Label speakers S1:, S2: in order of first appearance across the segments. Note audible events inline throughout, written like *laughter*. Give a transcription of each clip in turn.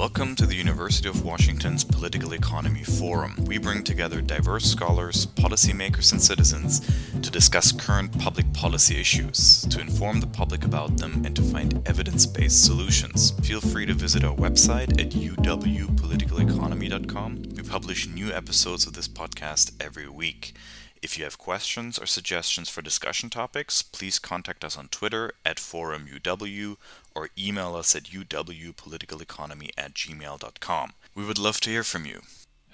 S1: Welcome to the University of Washington's Political Economy Forum. We bring together diverse scholars, policymakers, and citizens to discuss current public policy issues, to inform the public about them, and to find evidence based solutions. Feel free to visit our website at uwpoliticaleconomy.com. We publish new episodes of this podcast every week. If you have questions or suggestions for discussion topics, please contact us on Twitter at ForumUW or email us at uwpoliticaleconomy at gmail.com. We would love to hear from you.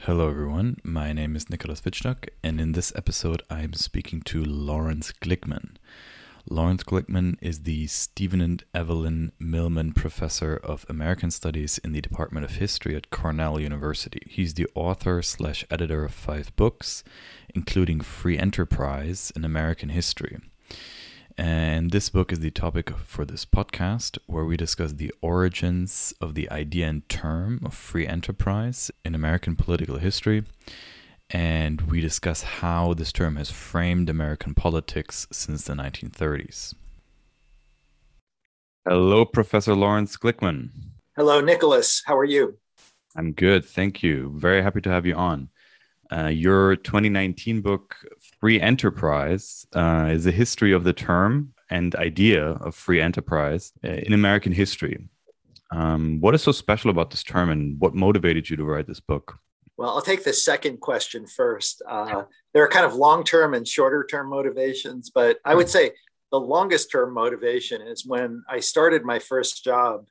S1: Hello, everyone. My name is Nicholas Witschnock, and in this episode, I'm speaking to Lawrence Glickman. Lawrence Glickman is the Stephen and Evelyn Millman Professor of American Studies in the Department of History at Cornell University. He's the author slash editor of five books, including Free Enterprise in American History. And this book is the topic for this podcast, where we discuss the origins of the idea and term of free enterprise in American political history and we discuss how this term has framed American politics since the 1930s. Hello, Professor Lawrence Glickman.
S2: Hello, Nicholas. How are you?
S1: I'm good. Thank you. Very happy to have you on. Uh, your 2019 book, Free Enterprise, uh, is a history of the term and idea of free enterprise uh, in American history. Um, what is so special about this term and what motivated you to write this book?
S2: Well, I'll take the second question first. Uh, there are kind of long term and shorter term motivations, but I would say the longest term motivation is when I started my first job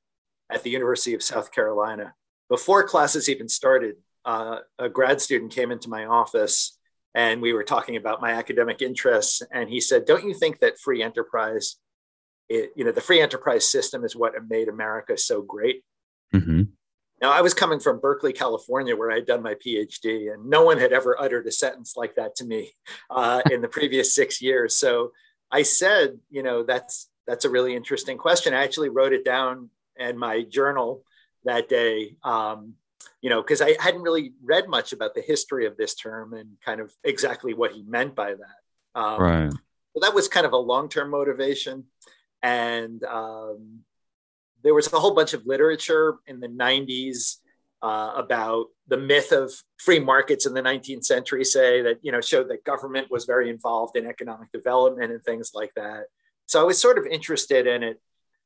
S2: at the University of South Carolina. Before classes even started, uh, a grad student came into my office and we were talking about my academic interests. And he said, Don't you think that free enterprise, it, you know, the free enterprise system is what made America so great? Mm-hmm. Now, I was coming from Berkeley, California, where I'd done my PhD, and no one had ever uttered a sentence like that to me uh, in the previous six years. So I said, you know, that's that's a really interesting question. I actually wrote it down in my journal that day, um, you know, because I hadn't really read much about the history of this term and kind of exactly what he meant by that. Um, right. So that was kind of a long-term motivation, and um, there was a whole bunch of literature in the 90s uh, about the myth of free markets in the 19th century say that you know showed that government was very involved in economic development and things like that. So i was sort of interested in it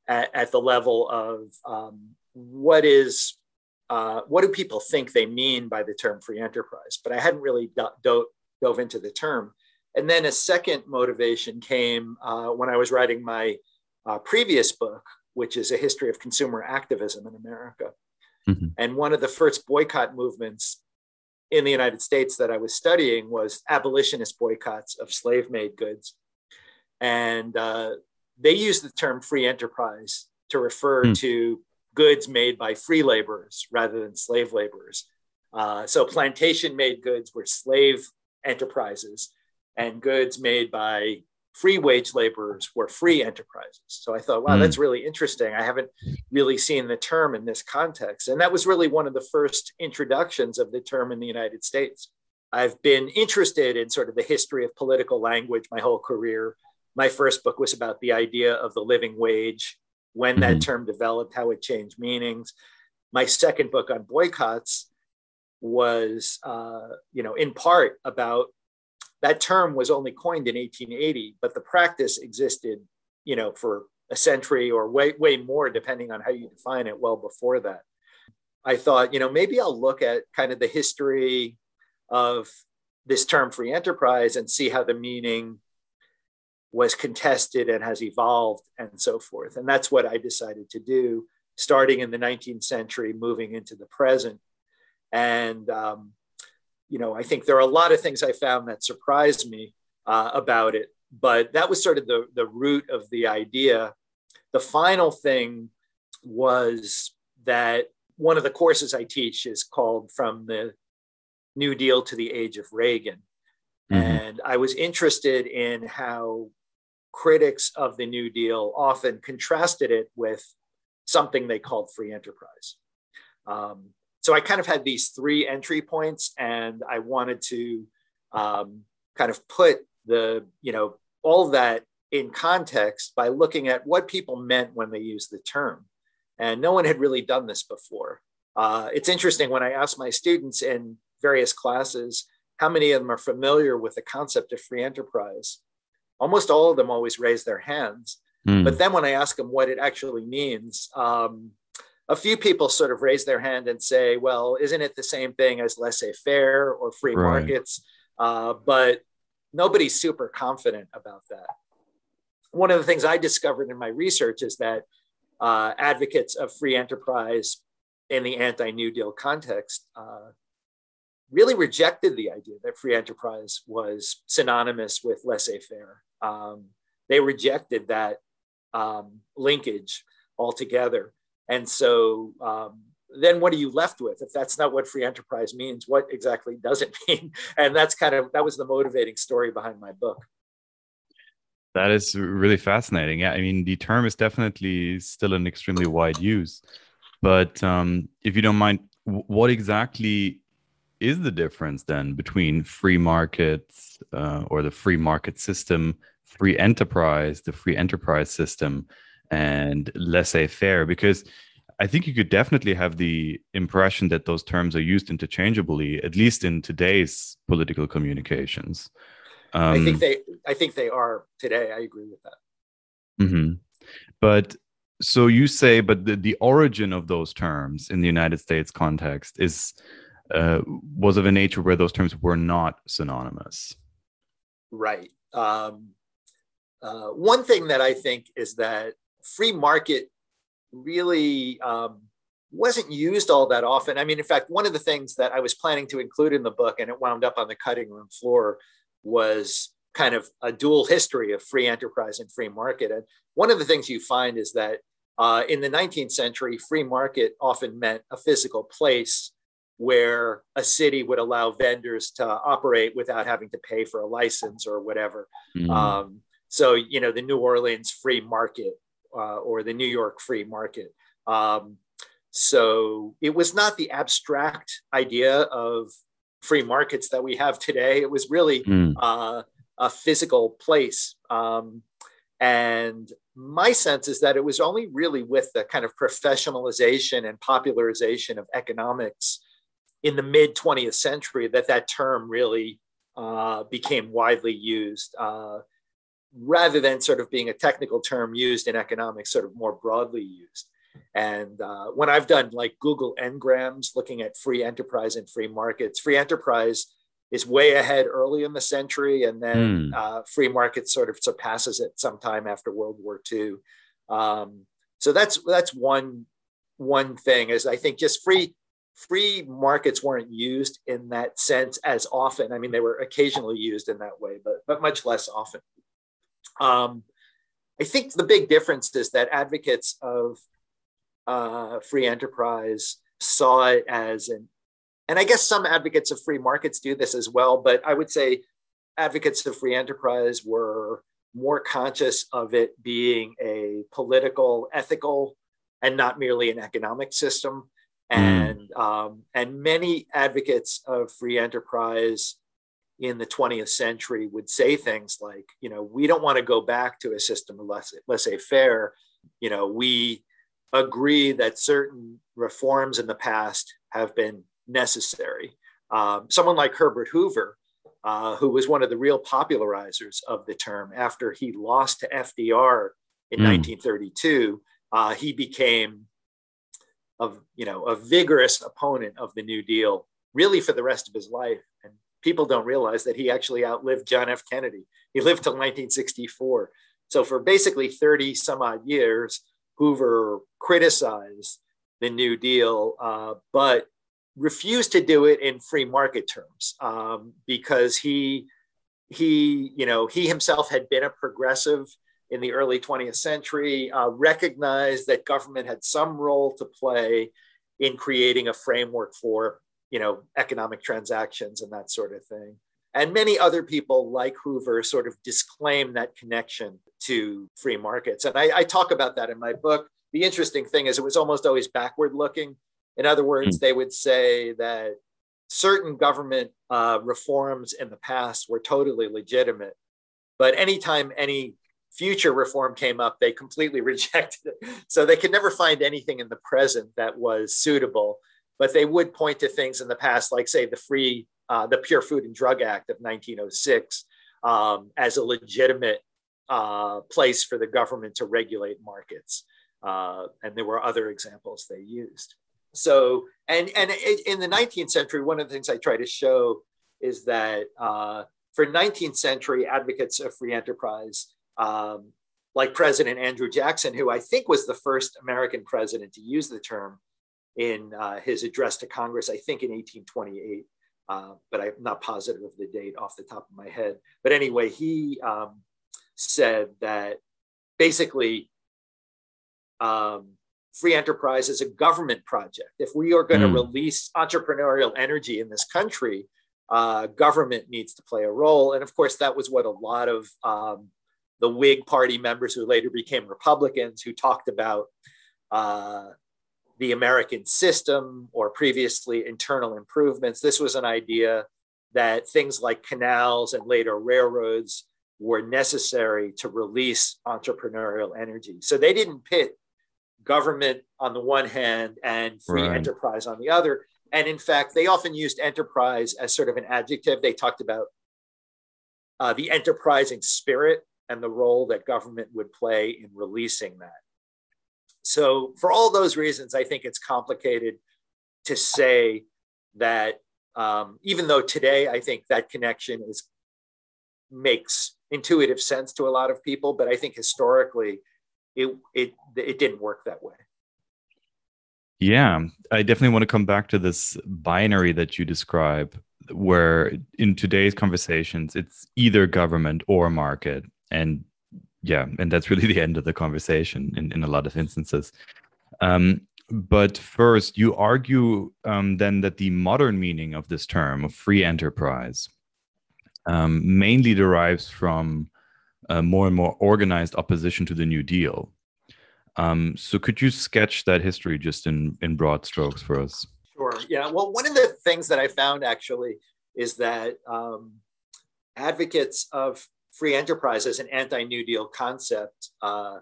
S2: at, at the level of um, what is uh, what do people think they mean by the term free enterprise? But i hadn't really do- do- dove into the term. And then a second motivation came uh, when i was writing my uh, previous book which is a history of consumer activism in America. Mm-hmm. And one of the first boycott movements in the United States that I was studying was abolitionist boycotts of slave made goods. And uh, they used the term free enterprise to refer mm. to goods made by free laborers rather than slave laborers. Uh, so plantation made goods were slave enterprises, and goods made by free wage laborers were free enterprises. So I thought, wow, mm. that's really interesting. I haven't really seen the term in this context. And that was really one of the first introductions of the term in the United States. I've been interested in sort of the history of political language my whole career. My first book was about the idea of the living wage, when mm-hmm. that term developed, how it changed meanings. My second book on boycotts was, uh, you know, in part about that term was only coined in 1880, but the practice existed, you know, for a century or way, way more, depending on how you define it, well before that. I thought, you know, maybe I'll look at kind of the history of this term free enterprise and see how the meaning was contested and has evolved and so forth. And that's what I decided to do, starting in the 19th century, moving into the present. And um, you know, I think there are a lot of things I found that surprised me uh, about it, but that was sort of the, the root of the idea. The final thing was that one of the courses I teach is called From the New Deal to the Age of Reagan. Mm-hmm. And I was interested in how critics of the New Deal often contrasted it with something they called free enterprise. Um, so I kind of had these three entry points, and I wanted to um, kind of put the you know all that in context by looking at what people meant when they used the term, and no one had really done this before. Uh, it's interesting when I ask my students in various classes how many of them are familiar with the concept of free enterprise. Almost all of them always raise their hands. Mm. But then when I ask them what it actually means, um, a few people sort of raise their hand and say, well, isn't it the same thing as laissez faire or free right. markets? Uh, but nobody's super confident about that. One of the things I discovered in my research is that uh, advocates of free enterprise in the anti New Deal context uh, really rejected the idea that free enterprise was synonymous with laissez faire. Um, they rejected that um, linkage altogether. And so um, then what are you left with if that's not what free enterprise means? What exactly does it *laughs* mean? And that's kind of that was the motivating story behind my book.
S1: That is really fascinating. Yeah, I mean, the term is definitely still an extremely wide use. But um, if you don't mind, what exactly is the difference then between free markets uh, or the free market system, free enterprise, the free enterprise system, and laissez faire? Because I think you could definitely have the impression that those terms are used interchangeably, at least in today's political communications.
S2: Um, I think um, they, I think they are today. I agree with that.
S1: Mm-hmm. But so you say, but the, the origin of those terms in the United States context is uh, was of a nature where those terms were not synonymous.
S2: Right. Um, uh, one thing that I think is that free market really um, wasn't used all that often. I mean, in fact, one of the things that I was planning to include in the book, and it wound up on the cutting room floor, was kind of a dual history of free enterprise and free market. And one of the things you find is that uh, in the 19th century, free market often meant a physical place where a city would allow vendors to operate without having to pay for a license or whatever. Mm. Um, so, you know, the New Orleans free market uh, or the New York free market. Um, so it was not the abstract idea of free markets that we have today. It was really mm. uh, a physical place. Um, and my sense is that it was only really with the kind of professionalization and popularization of economics in the mid 20th century that that term really uh, became widely used. Uh, rather than sort of being a technical term used in economics, sort of more broadly used. And uh, when I've done like Google Ngrams looking at free enterprise and free markets, free enterprise is way ahead early in the century, and then mm. uh, free market sort of surpasses it sometime after World War II. Um, so that's that's one one thing is I think just free free markets weren't used in that sense as often. I mean, they were occasionally used in that way, but but much less often. Um, I think the big difference is that advocates of uh, free enterprise saw it as an, and I guess some advocates of free markets do this as well, but I would say advocates of free enterprise were more conscious of it being a political, ethical, and not merely an economic system. Mm. And um, and many advocates of free enterprise in the 20th century would say things like, you know, we don't want to go back to a system of laissez faire. You know, we agree that certain reforms in the past have been necessary. Um, someone like Herbert Hoover, uh, who was one of the real popularizers of the term after he lost to FDR in mm. 1932, uh, he became of you know, a vigorous opponent of the New Deal really for the rest of his life. People don't realize that he actually outlived John F. Kennedy. He lived till 1964. So for basically 30 some odd years, Hoover criticized the New Deal, uh, but refused to do it in free market terms um, because he he you know he himself had been a progressive in the early 20th century, uh, recognized that government had some role to play in creating a framework for you know, economic transactions and that sort of thing. And many other people like Hoover sort of disclaim that connection to free markets. And I, I talk about that in my book. The interesting thing is it was almost always backward looking. In other words, mm. they would say that certain government uh, reforms in the past were totally legitimate. But anytime any future reform came up, they completely *laughs* rejected it. So they could never find anything in the present that was suitable but they would point to things in the past, like say the free, uh, the Pure Food and Drug Act of 1906, um, as a legitimate uh, place for the government to regulate markets. Uh, and there were other examples they used. So, and and in the 19th century, one of the things I try to show is that uh, for 19th century advocates of free enterprise, um, like President Andrew Jackson, who I think was the first American president to use the term in uh, his address to Congress, I think in 1828, uh, but I'm not positive of the date off the top of my head. But anyway, he um, said that basically um, free enterprise is a government project. If we are going to mm. release entrepreneurial energy in this country, uh, government needs to play a role. And of course, that was what a lot of um, the Whig Party members who later became Republicans who talked about uh, the American system or previously internal improvements. This was an idea that things like canals and later railroads were necessary to release entrepreneurial energy. So they didn't pit government on the one hand and free right. enterprise on the other. And in fact, they often used enterprise as sort of an adjective. They talked about uh, the enterprising spirit and the role that government would play in releasing that. So, for all those reasons, I think it's complicated to say that um, even though today I think that connection is makes intuitive sense to a lot of people, but I think historically it it it didn't work that way.
S1: Yeah, I definitely want to come back to this binary that you describe, where in today's conversations, it's either government or market. And yeah, and that's really *laughs* the end of the conversation in, in a lot of instances. Um, but first, you argue um, then that the modern meaning of this term of free enterprise um, mainly derives from uh, more and more organized opposition to the New Deal. Um, so, could you sketch that history just in, in broad strokes for us?
S2: Sure. Yeah. Well, one of the things that I found actually is that um, advocates of free enterprise as an anti New Deal concept uh,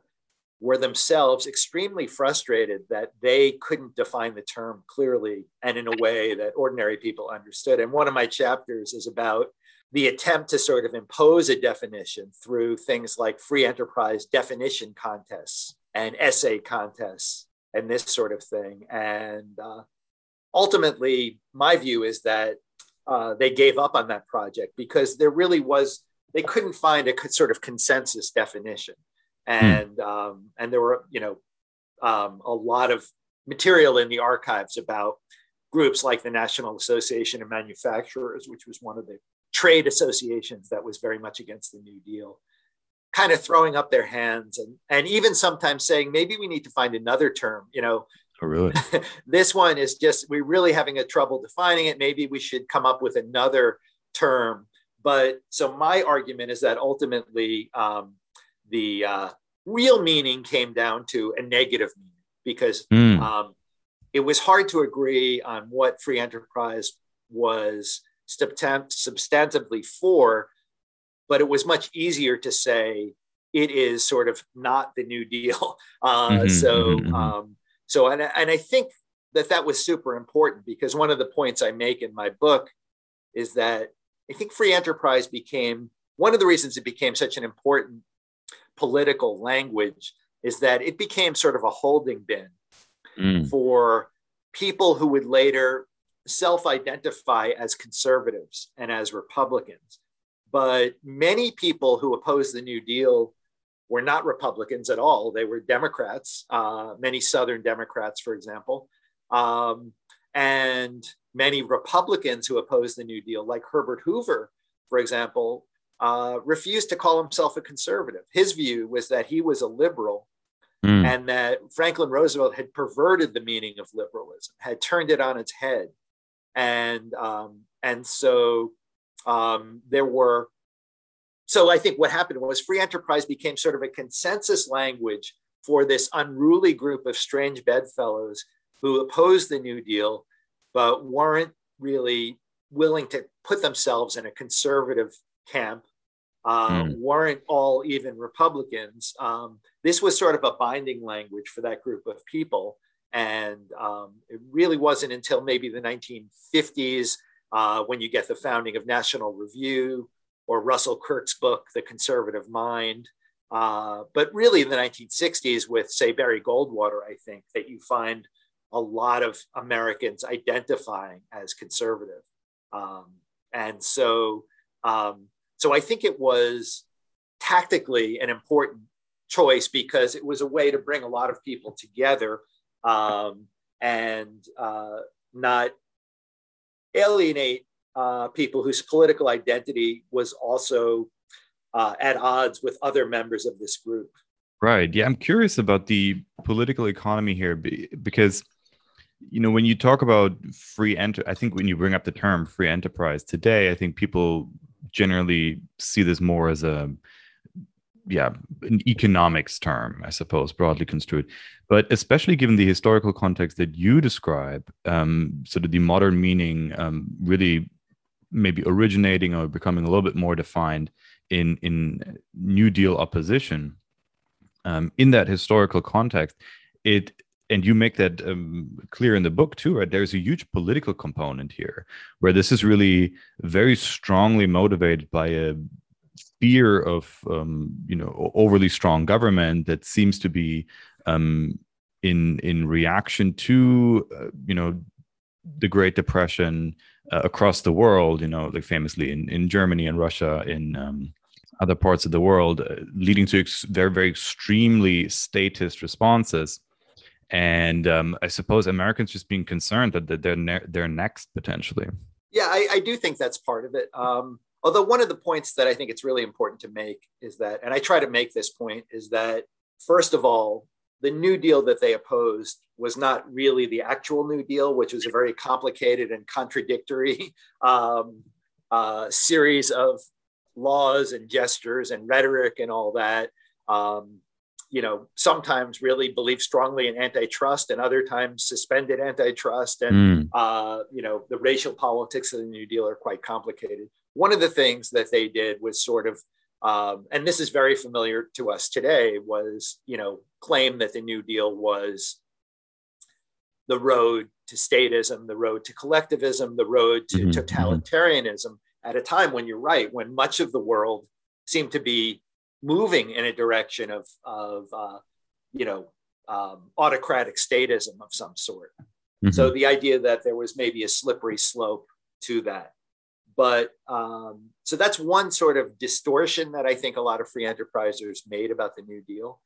S2: were themselves extremely frustrated that they couldn't define the term clearly and in a way that ordinary people understood. And one of my chapters is about the attempt to sort of impose a definition through things like free enterprise definition contests and essay contests and this sort of thing. And uh, ultimately, my view is that uh, they gave up on that project because there really was, they couldn't find a sort of consensus definition. Hmm. And, um, and there were, you know, um, a lot of material in the archives about groups like the National Association of Manufacturers, which was one of the trade associations that was very much against the New Deal, kind of throwing up their hands and, and even sometimes saying, maybe we need to find another term, you know.
S1: Oh, really? *laughs*
S2: this one is just, we're really having a trouble defining it. Maybe we should come up with another term. But so my argument is that ultimately um, the uh, real meaning came down to a negative meaning because mm. um, it was hard to agree on what free enterprise was substantively for, but it was much easier to say it is sort of not the New Deal. *laughs* Uh, mm-hmm, so, mm-hmm, mm-hmm. um, so, and, and I think that that was super important because one of the points I make in my book is that I think free enterprise became one of the reasons it became such an important political language is that it became sort of a holding bin mm. for people who would later self identify as conservatives and as Republicans. But many people who opposed the New Deal were not Republicans at all. They were Democrats, uh, many Southern Democrats, for example. Um, and many Republicans who opposed the New Deal, like Herbert Hoover, for example, uh, refused to call himself a conservative. His view was that he was a liberal mm. and that Franklin Roosevelt had perverted the meaning of liberalism, had turned it on its head, and um, and so um, there were. So I think what happened was free enterprise became sort of a consensus language for this unruly group of strange bedfellows who opposed the New Deal, but weren't really willing to put themselves in a conservative camp, uh, mm. weren't all even Republicans. Um, this was sort of a binding language for that group of people. And um, it really wasn't until maybe the 1950s uh, when you get the founding of National Review or Russell Kirk's book, The Conservative Mind. Uh, but really in the 1960s, with, say, Barry Goldwater, I think that you find a lot of Americans identifying as conservative. Um, and so, um, so I think it was tactically an important choice because it was a way to bring a lot of people together um, and uh, not alienate uh, people whose political identity was also uh, at odds with other members of this group.
S1: Right. Yeah, I'm curious about the political economy here because you know when you talk about free enter i think when you bring up the term free enterprise today i think people generally see this more as a yeah an economics term i suppose broadly construed. But especially given the historical context that you describe um, sort of the modern meaning um, really maybe originating or becoming a little bit more defined in in new deal opposition um, in that historical context it and you make that um, clear in the book too right there's a huge political component here where this is really very strongly motivated by a fear of um, you know overly strong government that seems to be um, in in reaction to uh, you know the Great Depression uh, across the world. You know, like famously in in Germany and Russia in um, other parts of the world, uh, leading to ex- very very extremely statist responses. And um, I suppose Americans just being concerned that, they're ne- they're next potentially.
S2: Yeah, I, I, do think that's part of it. Um, Although one of the points that I think it's really important to make is that, and I try to make this point, is that first of all, the New Deal that they opposed was not really the actual New Deal, which was a very complicated and contradictory *laughs* um, uh, series of laws and gestures and rhetoric and all that. Um, you know, sometimes really believe strongly in antitrust and other times suspended antitrust. And, mm. uh, you know, the racial politics of the New Deal are quite complicated one of the things that they did was sort of um, and this is very familiar to us today was you know claim that the new deal was the road to statism the road to collectivism the road to mm-hmm. mm-hmm. totalitarianism at a time when you're right when much of the world seemed to be moving in a direction of of uh, you know um, autocratic statism of some sort mm-hmm. so the idea that there was maybe a slippery slope to that but um, so that's one sort of distortion that I think a lot of free enterprisers made about the New Deal.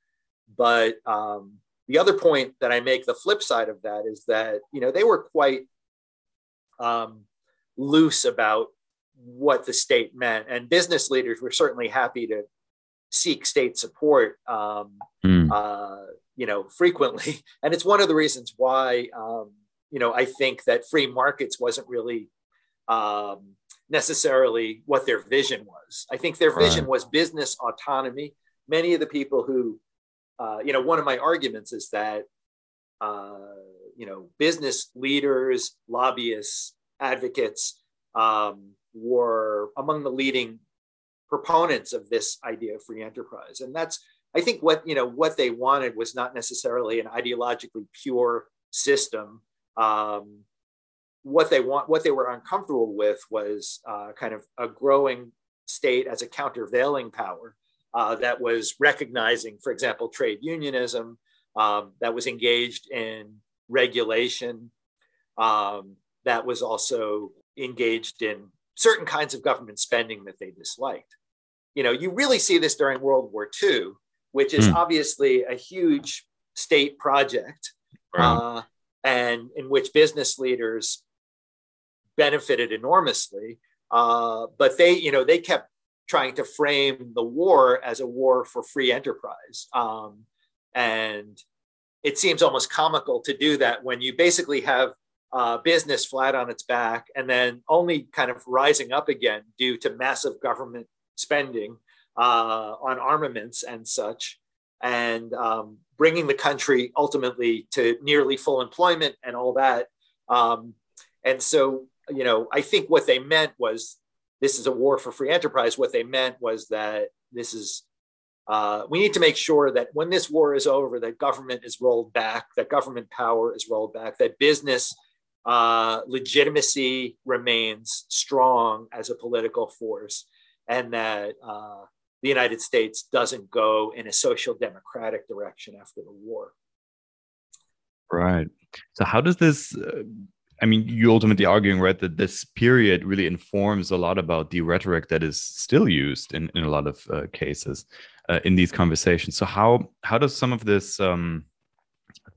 S2: But um, the other point that I make, the flip side of that, is that you know they were quite um, loose about what the state meant, and business leaders were certainly happy to seek state support. Um, mm. uh, you know, frequently, *laughs* and it's one of the reasons why um, you know I think that free markets wasn't really um, necessarily what their vision was. I think their vision right. was business autonomy. Many of the people who, uh, you know, one of my arguments is that, uh, you know, business leaders, lobbyists, advocates um, were among the leading proponents of this idea of free enterprise. And that's, I think, what you know, what they wanted was not necessarily an ideologically pure system. Um, what they want, what they were uncomfortable with was uh, kind of a growing state as a countervailing power uh, that was recognizing, for example, trade unionism, um, that was engaged in regulation, um, that was also engaged in certain kinds of government spending that they disliked. You know, you really see this during World War II, which is mm. obviously a huge state project, uh, and in which business leaders benefited enormously. Uh, but they, you know, they kept trying to frame the war as a war for free enterprise. Um, and it seems almost comical to do that when you basically have uh, business flat on its back and then only kind of rising up again due to massive government spending uh, on armaments and such, and um, bringing the country ultimately to nearly full employment and all that. Um, and so you know, I think what they meant was this is a war for free enterprise. What they meant was that this is uh, we need to make sure that when this war is over, that government is rolled back, that government power is rolled back, that business uh, legitimacy remains strong as a political force, and that uh, the United States doesn't go in a social democratic direction after the war.
S1: Right. So, how does this? Uh, I mean, you ultimately arguing, right, that this period really informs a lot about the rhetoric that is still used in, in a lot of uh, cases uh, in these conversations. So, how how does some of this um,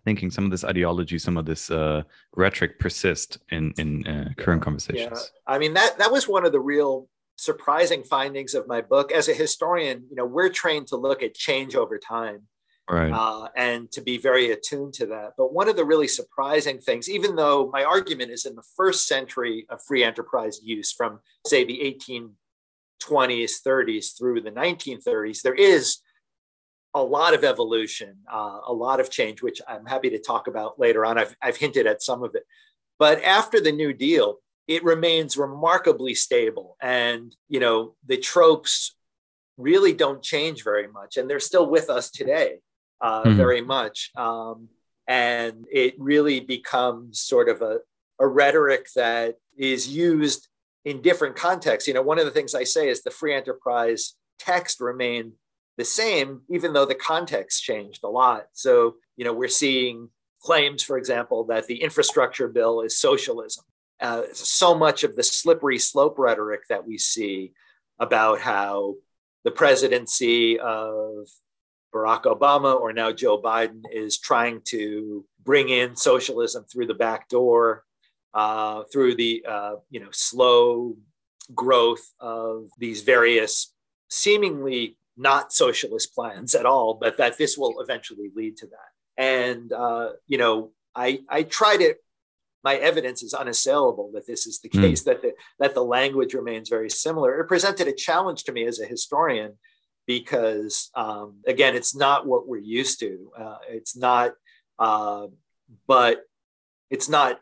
S1: thinking, some of this ideology, some of this uh, rhetoric persist in in uh, current yeah, conversations?
S2: Yeah. I mean, that that was one of the real surprising findings of my book. As a historian, you know, we're trained to look at change over time.
S1: Right.
S2: Uh, and to be very attuned to that. But one of the really surprising things, even though my argument is in the first century of free enterprise use from, say, the 1820s, 30s through the 1930s, there is a lot of evolution, uh, a lot of change, which I'm happy to talk about later on. I've, I've hinted at some of it. But after the New Deal, it remains remarkably stable. And, you know, the tropes really don't change very much. And they're still with us today uh, mm-hmm. very much. Um, and it really becomes sort of a, a rhetoric that is used in different contexts. You know, one of the things I say is the free enterprise text remained the same, even though the context changed a lot. So, you know, we're seeing claims, for example, that the infrastructure bill is socialism uh, so much of the slippery slope rhetoric that we see about how the presidency of Barack Obama or now Joe Biden is trying to bring in socialism through the back door, uh, through the uh, you know slow growth of these various seemingly not socialist plans at all, but that this will eventually lead to that. And uh, you know, I I try to my evidence is unassailable that this is the hmm. case, mm. that, the, that the language remains very similar. It presented a challenge to me as a historian because, um, again, it's not what we're used to. Uh, it's not, uh, but it's not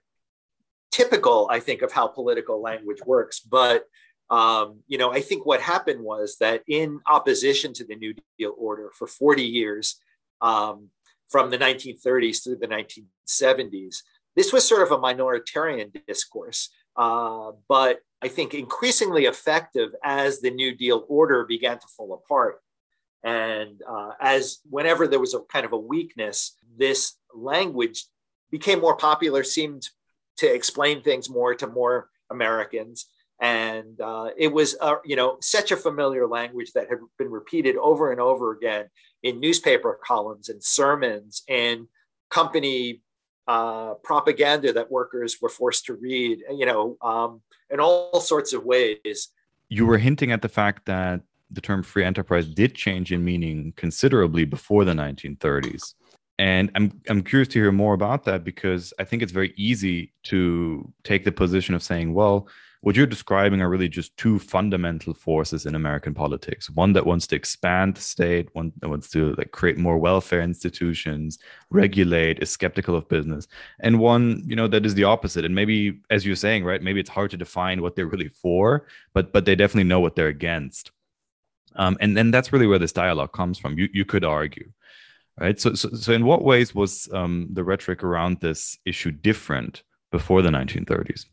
S2: typical, I think, of how political language works. But um, you know, I think what happened was that in opposition to the New Deal order for 40 years, um, from the 1930s through the 1970s, this was sort of a minoritarian discourse, uh, but I think increasingly effective as the New Deal order began to fall apart. And uh, as whenever there was a kind of a weakness, this language became more popular, seemed to explain things more to more Americans. And uh, it was, uh, you know, such a familiar language that had been repeated over and over again in newspaper columns and sermons and company uh, propaganda that workers were forced to read, you know, um, in all sorts of ways.
S1: You were hinting at the fact that the term free enterprise did change in meaning considerably before the 1930s. And I'm, I'm curious to hear more about that because I think it's very easy to take the position of saying, well, what you're describing are really just two fundamental forces in American politics. One that wants to expand the state, one that wants to like create more welfare institutions, regulate, is skeptical of business, and one, you know, that is the opposite. And maybe, as you're saying, right, maybe it's hard to define what they're really for, but but they definitely know what they're against. Um, and then that's really where this dialogue comes from. You you could argue, right? So so, so in what ways was um, the rhetoric around this issue different before the 1930s?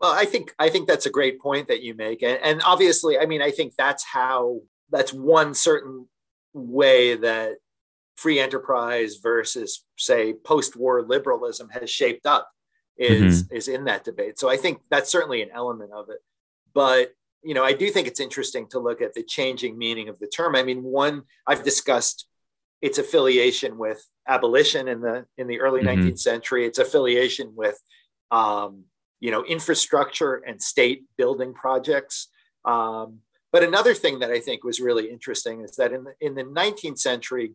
S2: Well, I think I think that's a great point that you make, and, and obviously, I mean, I think that's how that's one certain way that free enterprise versus, say, post-war liberalism has shaped up is mm-hmm. is in that debate. So I think that's certainly an element of it. But you know, I do think it's interesting to look at the changing meaning of the term. I mean, one I've discussed its affiliation with abolition in the in the early mm-hmm. 19th century. Its affiliation with um, you know, infrastructure and state building projects. Um, but another thing that I think was really interesting is that in the, in the 19th century,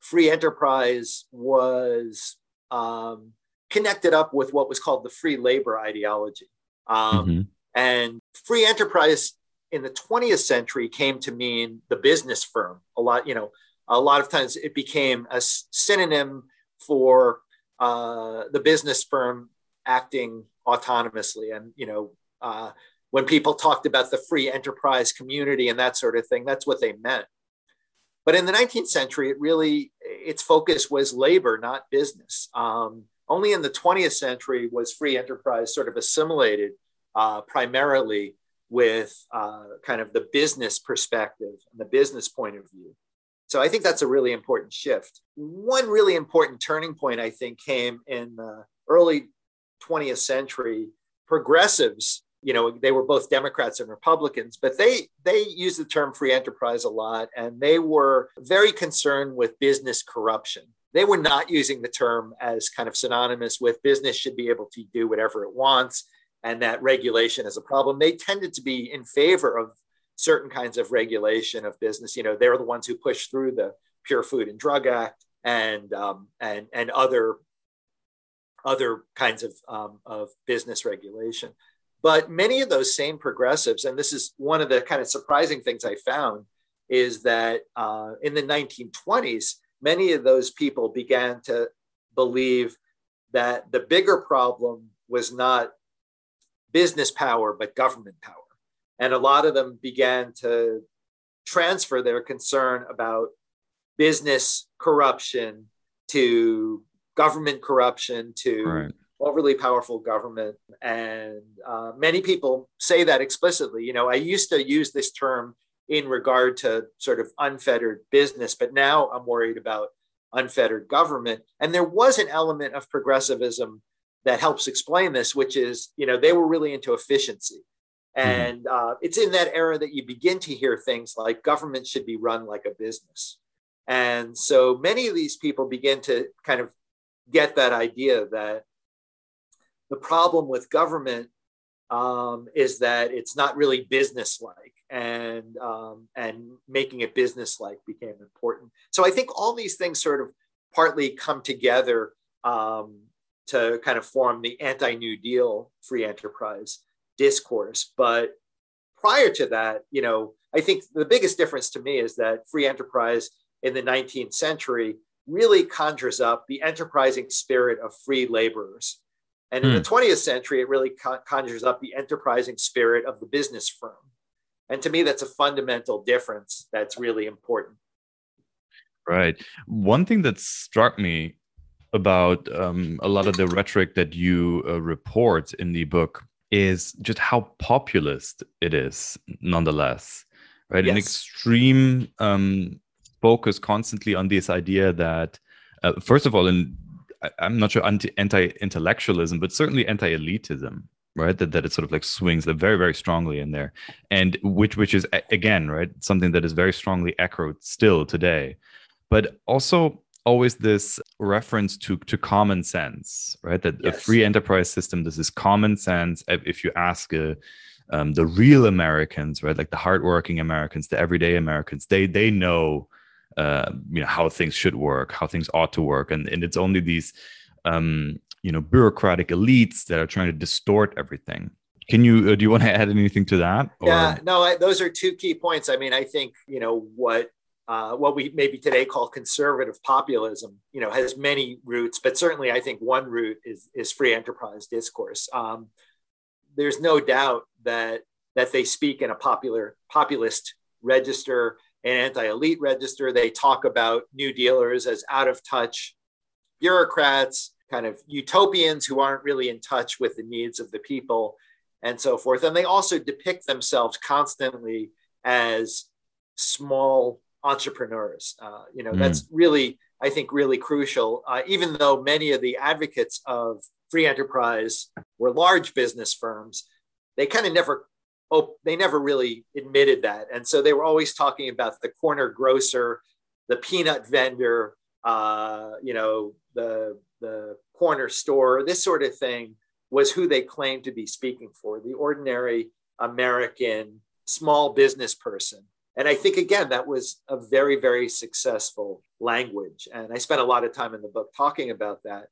S2: free enterprise was um, connected up with what was called the free labor ideology. Um, mm-hmm. And free enterprise in the 20th century came to mean the business firm. A lot, you know, a lot of times it became a synonym for uh, the business firm acting autonomously. And, you know, uh, when people talked about the free enterprise community and that sort of thing, that's what they meant. But in the 19th century, it really, its focus was labor, not business. Um, only in the 20th century was free enterprise sort of assimilated uh, primarily with uh, kind of the business perspective and the business point of view. So I think that's a really important shift. One really important turning point, I think, came in the early 20th century. Progressives you know they were both democrats and republicans but they they used the term free enterprise a lot and they were very concerned with business corruption they were not using the term as kind of synonymous with business should be able to do whatever it wants and that regulation is a problem they tended to be in favor of certain kinds of regulation of business you know they're the ones who pushed through the pure food and drug act and um, and and other other kinds of, um, of business regulation but many of those same progressives, and this is one of the kind of surprising things I found, is that uh, in the 1920s, many of those people began to believe that the bigger problem was not business power, but government power. And a lot of them began to transfer their concern about business corruption to government corruption to right overly powerful government. And uh, many people say that explicitly. You know, I used to use this term in regard to sort of unfettered business, but now I'm worried about unfettered government. And there was an element of progressivism that helps explain this, which is, you know, they were really into efficiency. Mm-hmm. And uh, it's in that era that you begin to hear things like government should be run like a business. And so many of these people begin to kind of get that idea that the problem with government um, is that it's not really business-like, and um, and making it business-like became important. So I think all these things sort of partly come together um, to kind of form the anti-New Deal free enterprise discourse. But prior to that, you know, I think the biggest difference to me is that free enterprise in the 19th century really conjures up the enterprising spirit of free laborers and in the 20th hmm. century, it really conjures up the enterprising spirit of the business firm. And to me, that's a fundamental difference that's really important.
S1: Right. One thing that struck me about um, a lot of the rhetoric that you uh, report in the book is just how populist it is, nonetheless. Right. Yes. An extreme um, focus constantly on this idea that, uh, first of all, in I'm not sure anti intellectualism, but certainly anti elitism, right? That that it sort of like swings very very strongly in there, and which which is again right something that is very strongly echoed still today, but also always this reference to to common sense, right? That yes. a free enterprise system, this is common sense. If you ask a um, the real Americans, right, like the hardworking Americans, the everyday Americans, they they know uh, you know how things should work, how things ought to work, and and it's only these um, you know bureaucratic elites that are trying to distort everything. Can you uh, do you want to *laughs* add anything to that?
S2: Or? Yeah, no, I, those are two key points. I mean, I think you know what uh, what we maybe today call conservative populism, you know, has many roots, but certainly I think one root is is free enterprise discourse. Um, there's no doubt that that they speak in a popular populist register an anti-elite register. They talk about new dealers as out of touch bureaucrats, kind of utopians who aren't really in touch with the needs of the people and so forth. And they also depict themselves constantly as small entrepreneurs. Uh, you know, mm. that's really, I think, really crucial. Uh, even though many of the advocates of free enterprise were large business firms, they kind of never oh, they never really admitted that. And so they were always talking about the corner grocer, the peanut vendor, uh, you know, the, the corner store, this sort of thing was who they claimed to be speaking for, the ordinary American small business person. And I think, again, that was a very, very successful language. And I spent a lot of time in the book talking about that.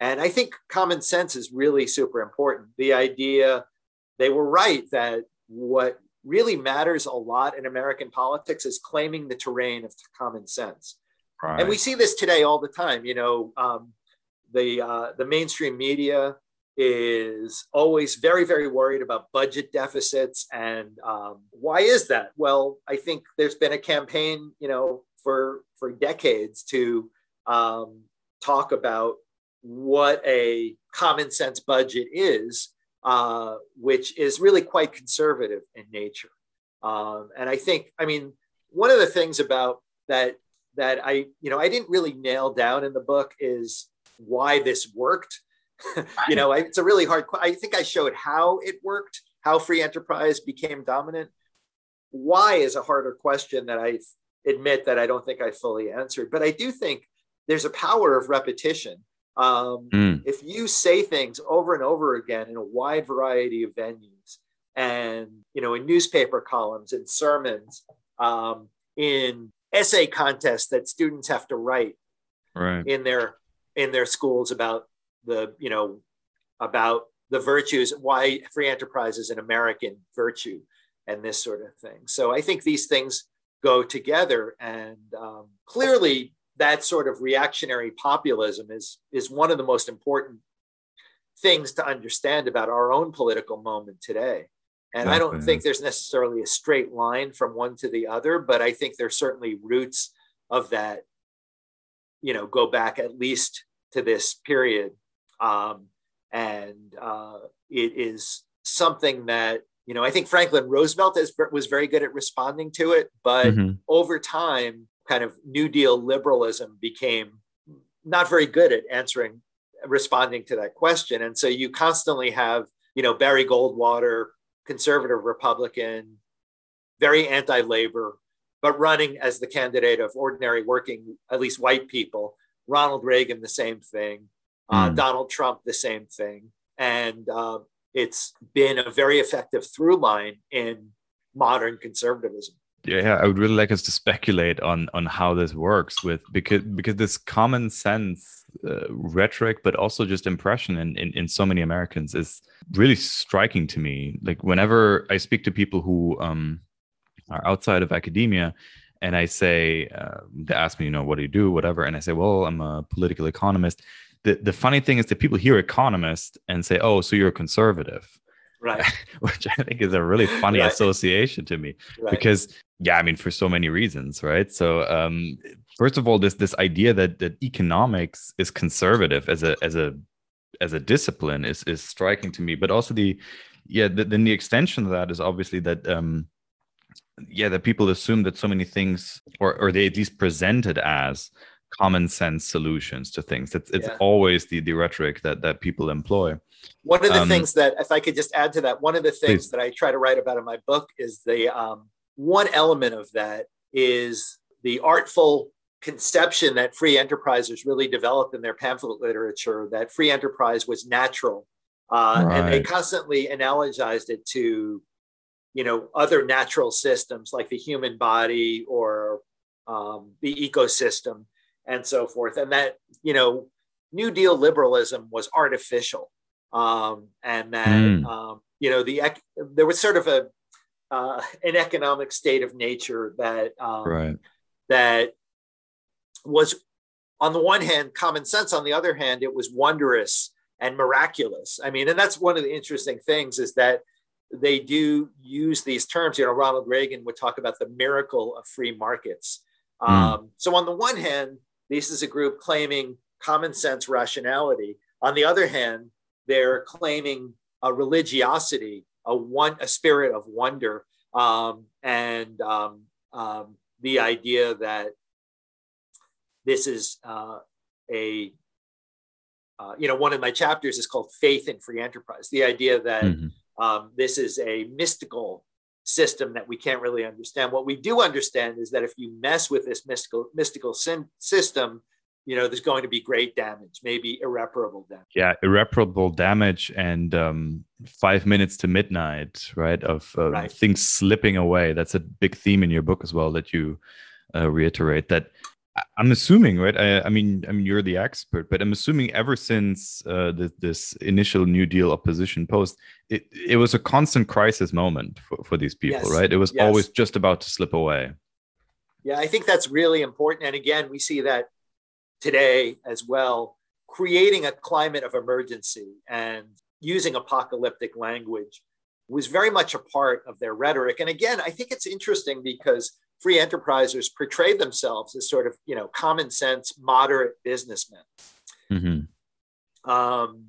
S2: And I think common sense is really super important. The idea, they were right that what really matters a lot in American politics is claiming the terrain of common sense. Right. And we see this today all the time. You know, um, the uh, the mainstream media is always very, very worried about budget deficits. And um, why is that? Well, I think there's been a campaign, you know, for for decades to um, talk about what a common sense budget is, uh, which is really quite conservative in nature. Um, and I think, I mean, one of the things about that that I, you know, I didn't really nail down in the book is why this worked. *laughs* you know, it's a really hard. I think I showed how it worked, how free enterprise became dominant. Why is a harder question that I admit that I don't think I fully answered. But I do think there's a power of repetition. Um, mm. If you say things over and over again in a wide variety of venues, and you know, in newspaper columns, in sermons, um, in essay contests that students have to write
S1: right.
S2: in their in their schools about the you know about the virtues why free enterprise is an american virtue and this sort of thing so i think these things go together and um, clearly that sort of reactionary populism is is one of the most important things to understand about our own political moment today and I don't think there's necessarily a straight line from one to the other, but I think there's certainly roots of that, you know, go back at least to this period. Um, and uh, it is something that, you know, I think Franklin Roosevelt is, was very good at responding to it, but mm-hmm. over time, kind of New Deal liberalism became not very good at answering, responding to that question. And so you constantly have, you know, Barry Goldwater conservative Republican, very anti labor, but running as the candidate of ordinary working, at least white people. Ronald Reagan, the same thing. Uh, mm. Donald Trump, the same thing. And uh, it's been a very effective through line in modern conservatism
S1: yeah i would really like us to speculate on on how this works with because because this common sense uh, rhetoric but also just impression in, in in so many americans is really striking to me. Like whenever i speak to people who um are outside of academia and i say uh, they ask me you know what do you do whatever and i say well i'm a political economist the, the funny thing is that people hear economist and say oh so you're a conservative
S2: right *laughs*
S1: which i think is a really funny right. association to me right. because yeah i mean for so many reasons right so um first of all this this idea that that economics is conservative as a as a as a discipline is is striking to me but also the yeah the, then the extension of that is obviously that um yeah that people assume that so many things or or they at least present it as common sense solutions to things it's it's yeah. always the the rhetoric that that people employ
S2: one of the um, things that if i could just add to that one of the things please. that i try to write about in my book is the um one element of that is the artful conception that free enterprisers really developed in their pamphlet literature that free enterprise was natural uh, right. and they constantly analogized it to you know other natural systems like the human body or um, the ecosystem and so forth and that you know new deal liberalism was artificial um, and that mm. um, you know the there was sort of a uh, an economic state of nature that um,
S1: right.
S2: that was on the one hand common sense on the other hand it was wondrous and miraculous i mean and that's one of the interesting things is that they do use these terms you know ronald reagan would talk about the miracle of free markets mm. um, so on the one hand this is a group claiming common sense rationality on the other hand they're claiming a religiosity a one a spirit of wonder um, and um, um, the idea that this is uh, a uh, you know one of my chapters is called faith in free enterprise the idea that mm-hmm. um, this is a mystical system that we can't really understand. What we do understand is that if you mess with this mystical mystical system you know there's going to be great damage maybe irreparable damage.
S1: Yeah irreparable damage and um, five minutes to midnight right of uh, right. things slipping away. That's a big theme in your book as well that you uh, reiterate that i'm assuming right I, I, mean i mean you're the expert but i'm assuming ever since uh, the, this initial new deal opposition post it, it was a constant crisis moment for, for these people yes. right it was yes. always just about to slip away
S2: yeah i think that's really important and again we see that today as well, creating a climate of emergency. And using apocalyptic language was very much a part of their rhetoric. And again, I think it's interesting because free enterprisers portrayed themselves as sort of, you know, common sense, moderate businessmen. Mm-hmm. Um,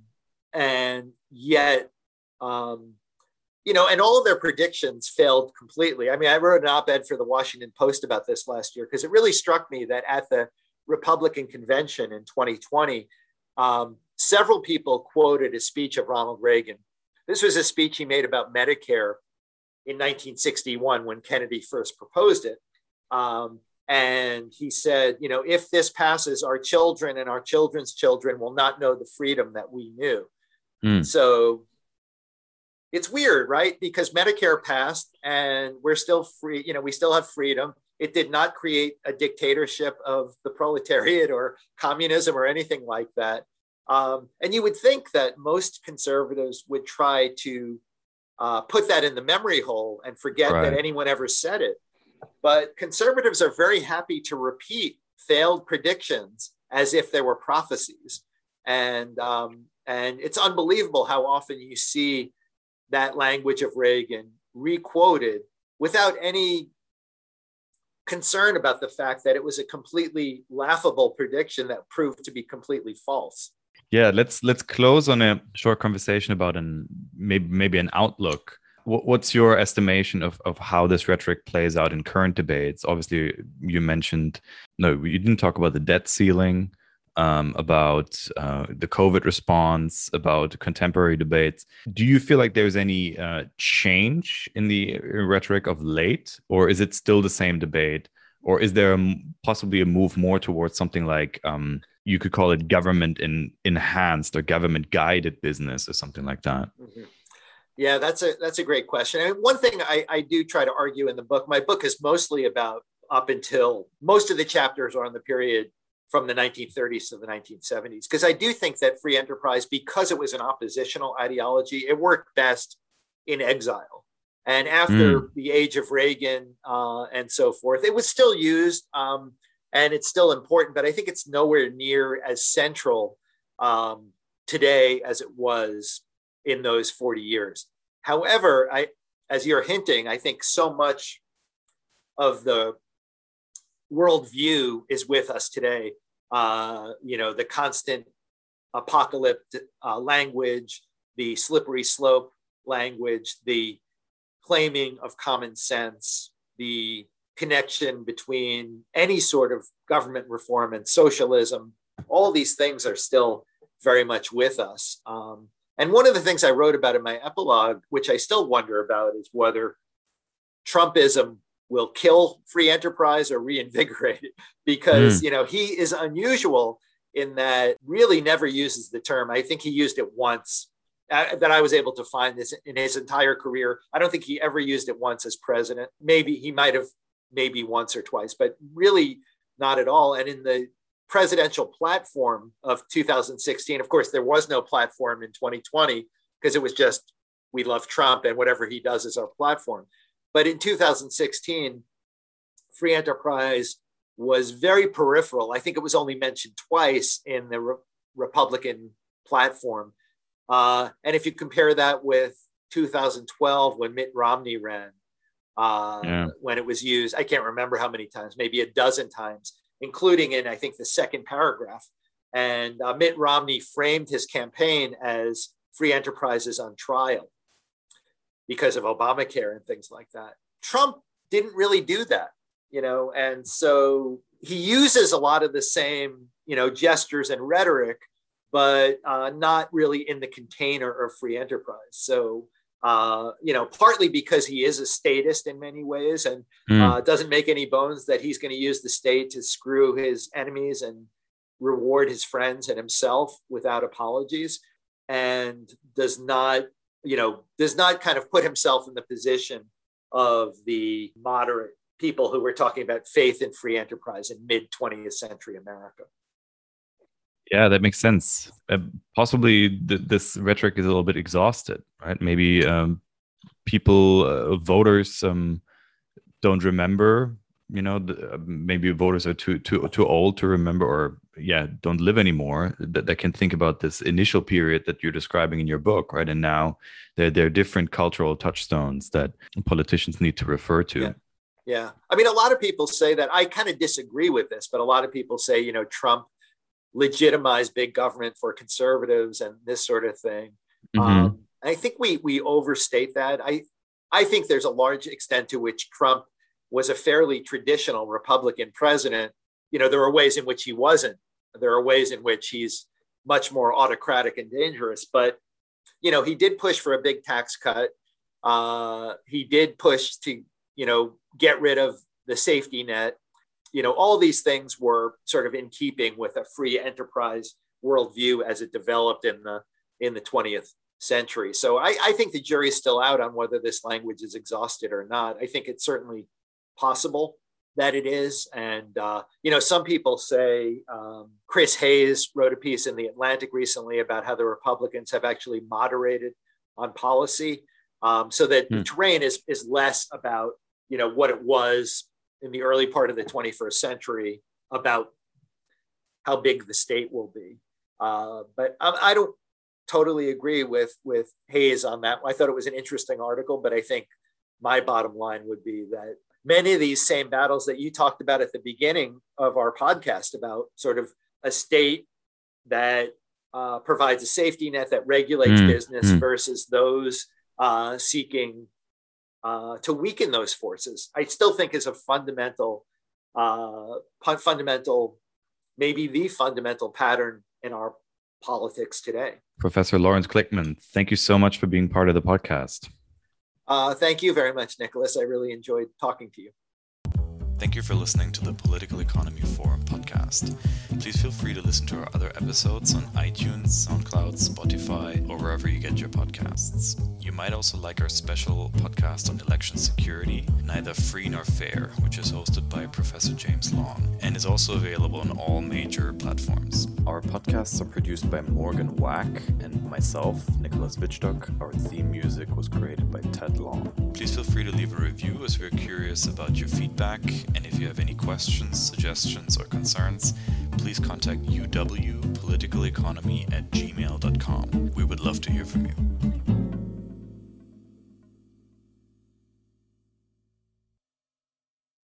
S2: and yet, um, you know, and all of their predictions failed completely. I mean, I wrote an op ed for the Washington Post about this last year because it really struck me that at the Republican convention in 2020, um, several people quoted a speech of Ronald Reagan. This was a speech he made about Medicare in 1961 when Kennedy first proposed it. Um, and he said, you know, if this passes, our children and our children's children will not know the freedom that we knew. Mm. So it's weird, right? Because Medicare passed and we're still free, you know, we still have freedom. It did not create a dictatorship of the proletariat or communism or anything like that. Um, and you would think that most conservatives would try to uh, put that in the memory hole and forget right. that anyone ever said it. But conservatives are very happy to repeat failed predictions as if they were prophecies. And, um, and it's unbelievable how often you see that language of Reagan requoted without any concern about the fact that it was a completely laughable prediction that proved to be completely false.
S1: Yeah, let's let's close on a short conversation about an maybe maybe an outlook. What's your estimation of, of how this rhetoric plays out in current debates? Obviously, you mentioned no, you didn't talk about the debt ceiling um, about uh, the COVID response, about contemporary debates. Do you feel like there's any uh, change in the rhetoric of late, or is it still the same debate? Or is there a, possibly a move more towards something like um, you could call it government in, enhanced or government guided business or something like that? Mm-hmm.
S2: Yeah, that's a that's a great question. And one thing I, I do try to argue in the book, my book is mostly about up until most of the chapters are on the period from the 1930s to the 1970s. Because I do think that free enterprise, because it was an oppositional ideology, it worked best in exile. And after mm. the age of Reagan uh, and so forth, it was still used um, and it's still important, but I think it's nowhere near as central um, today as it was in those 40 years. However, I, as you're hinting, I think so much of the worldview is with us today. Uh, you know, the constant apocalypse uh, language, the slippery slope language, the claiming of common sense, the connection between any sort of government reform and socialism. All these things are still very much with us. Um, and one of the things I wrote about in my epilogue, which I still wonder about, is whether Trumpism will kill free enterprise or reinvigorate it *laughs* because mm. you know he is unusual in that really never uses the term i think he used it once uh, that i was able to find this in his entire career i don't think he ever used it once as president maybe he might have maybe once or twice but really not at all and in the presidential platform of 2016 of course there was no platform in 2020 because it was just we love trump and whatever he does is our platform but in 2016, free enterprise was very peripheral. I think it was only mentioned twice in the Re- Republican platform. Uh, and if you compare that with 2012, when Mitt Romney ran, uh, yeah. when it was used, I can't remember how many times, maybe a dozen times, including in, I think, the second paragraph. And uh, Mitt Romney framed his campaign as free enterprises on trial because of Obamacare and things like that. Trump didn't really do that, you know, and so he uses a lot of the same, you know, gestures and rhetoric, but uh, not really in the container of free enterprise. So, uh, you know, partly because he is a statist in many ways and mm. uh, doesn't make any bones that he's going to use the state to screw his enemies and reward his friends and himself without apologies, and does not you know, does not kind of put himself in the position of the moderate people who were talking about faith in free enterprise in mid 20th century America.
S1: Yeah, that makes sense. Uh, possibly th- this rhetoric is a little bit exhausted, right? Maybe um, people, uh, voters, um, don't remember
S3: you know the, uh, maybe voters are too too too old to remember or yeah don't live anymore that, that can think about this initial period that you're describing in your book right and now there there are different cultural touchstones that politicians need to refer to
S2: yeah. yeah i mean a lot of people say that i kind of disagree with this but a lot of people say you know trump legitimized big government for conservatives and this sort of thing mm-hmm. um, i think we we overstate that i i think there's a large extent to which trump was a fairly traditional Republican president, you know, there are ways in which he wasn't. There are ways in which he's much more autocratic and dangerous. But, you know, he did push for a big tax cut. Uh, he did push to, you know, get rid of the safety net. You know, all these things were sort of in keeping with a free enterprise worldview as it developed in the in the 20th century. So I, I think the jury is still out on whether this language is exhausted or not. I think it's certainly possible that it is. And, uh, you know, some people say um, Chris Hayes wrote a piece in The Atlantic recently about how the Republicans have actually moderated on policy um, so that the hmm. terrain is, is less about, you know, what it was in the early part of the 21st century about how big the state will be. Uh, but I, I don't totally agree with, with Hayes on that. I thought it was an interesting article, but I think my bottom line would be that many of these same battles that you talked about at the beginning of our podcast about sort of a state that uh, provides a safety net that regulates mm, business mm. versus those uh, seeking uh, to weaken those forces. I still think is a fundamental, uh, fundamental, maybe the fundamental pattern in our politics today.
S3: Professor Lawrence Glickman, thank you so much for being part of the podcast.
S2: Uh, thank you very much, Nicholas. I really enjoyed talking to you.
S1: Thank you for listening to the Political Economy Forum podcast. Please feel free to listen to our other episodes on iTunes, SoundCloud, Spotify, or wherever you get your podcasts. You might also like our special podcast on election security, Neither Free Nor Fair, which is hosted by Professor James Long and is also available on all major platforms. Our podcasts are produced by Morgan Wack and myself, Nicholas Wittstock. Our theme music was created by Ted Long. Please feel free to leave a review as we're curious about your feedback and if you have any questions, suggestions, or concerns, please contact uwpoliticaleconomy at gmail.com. We would love to hear from you.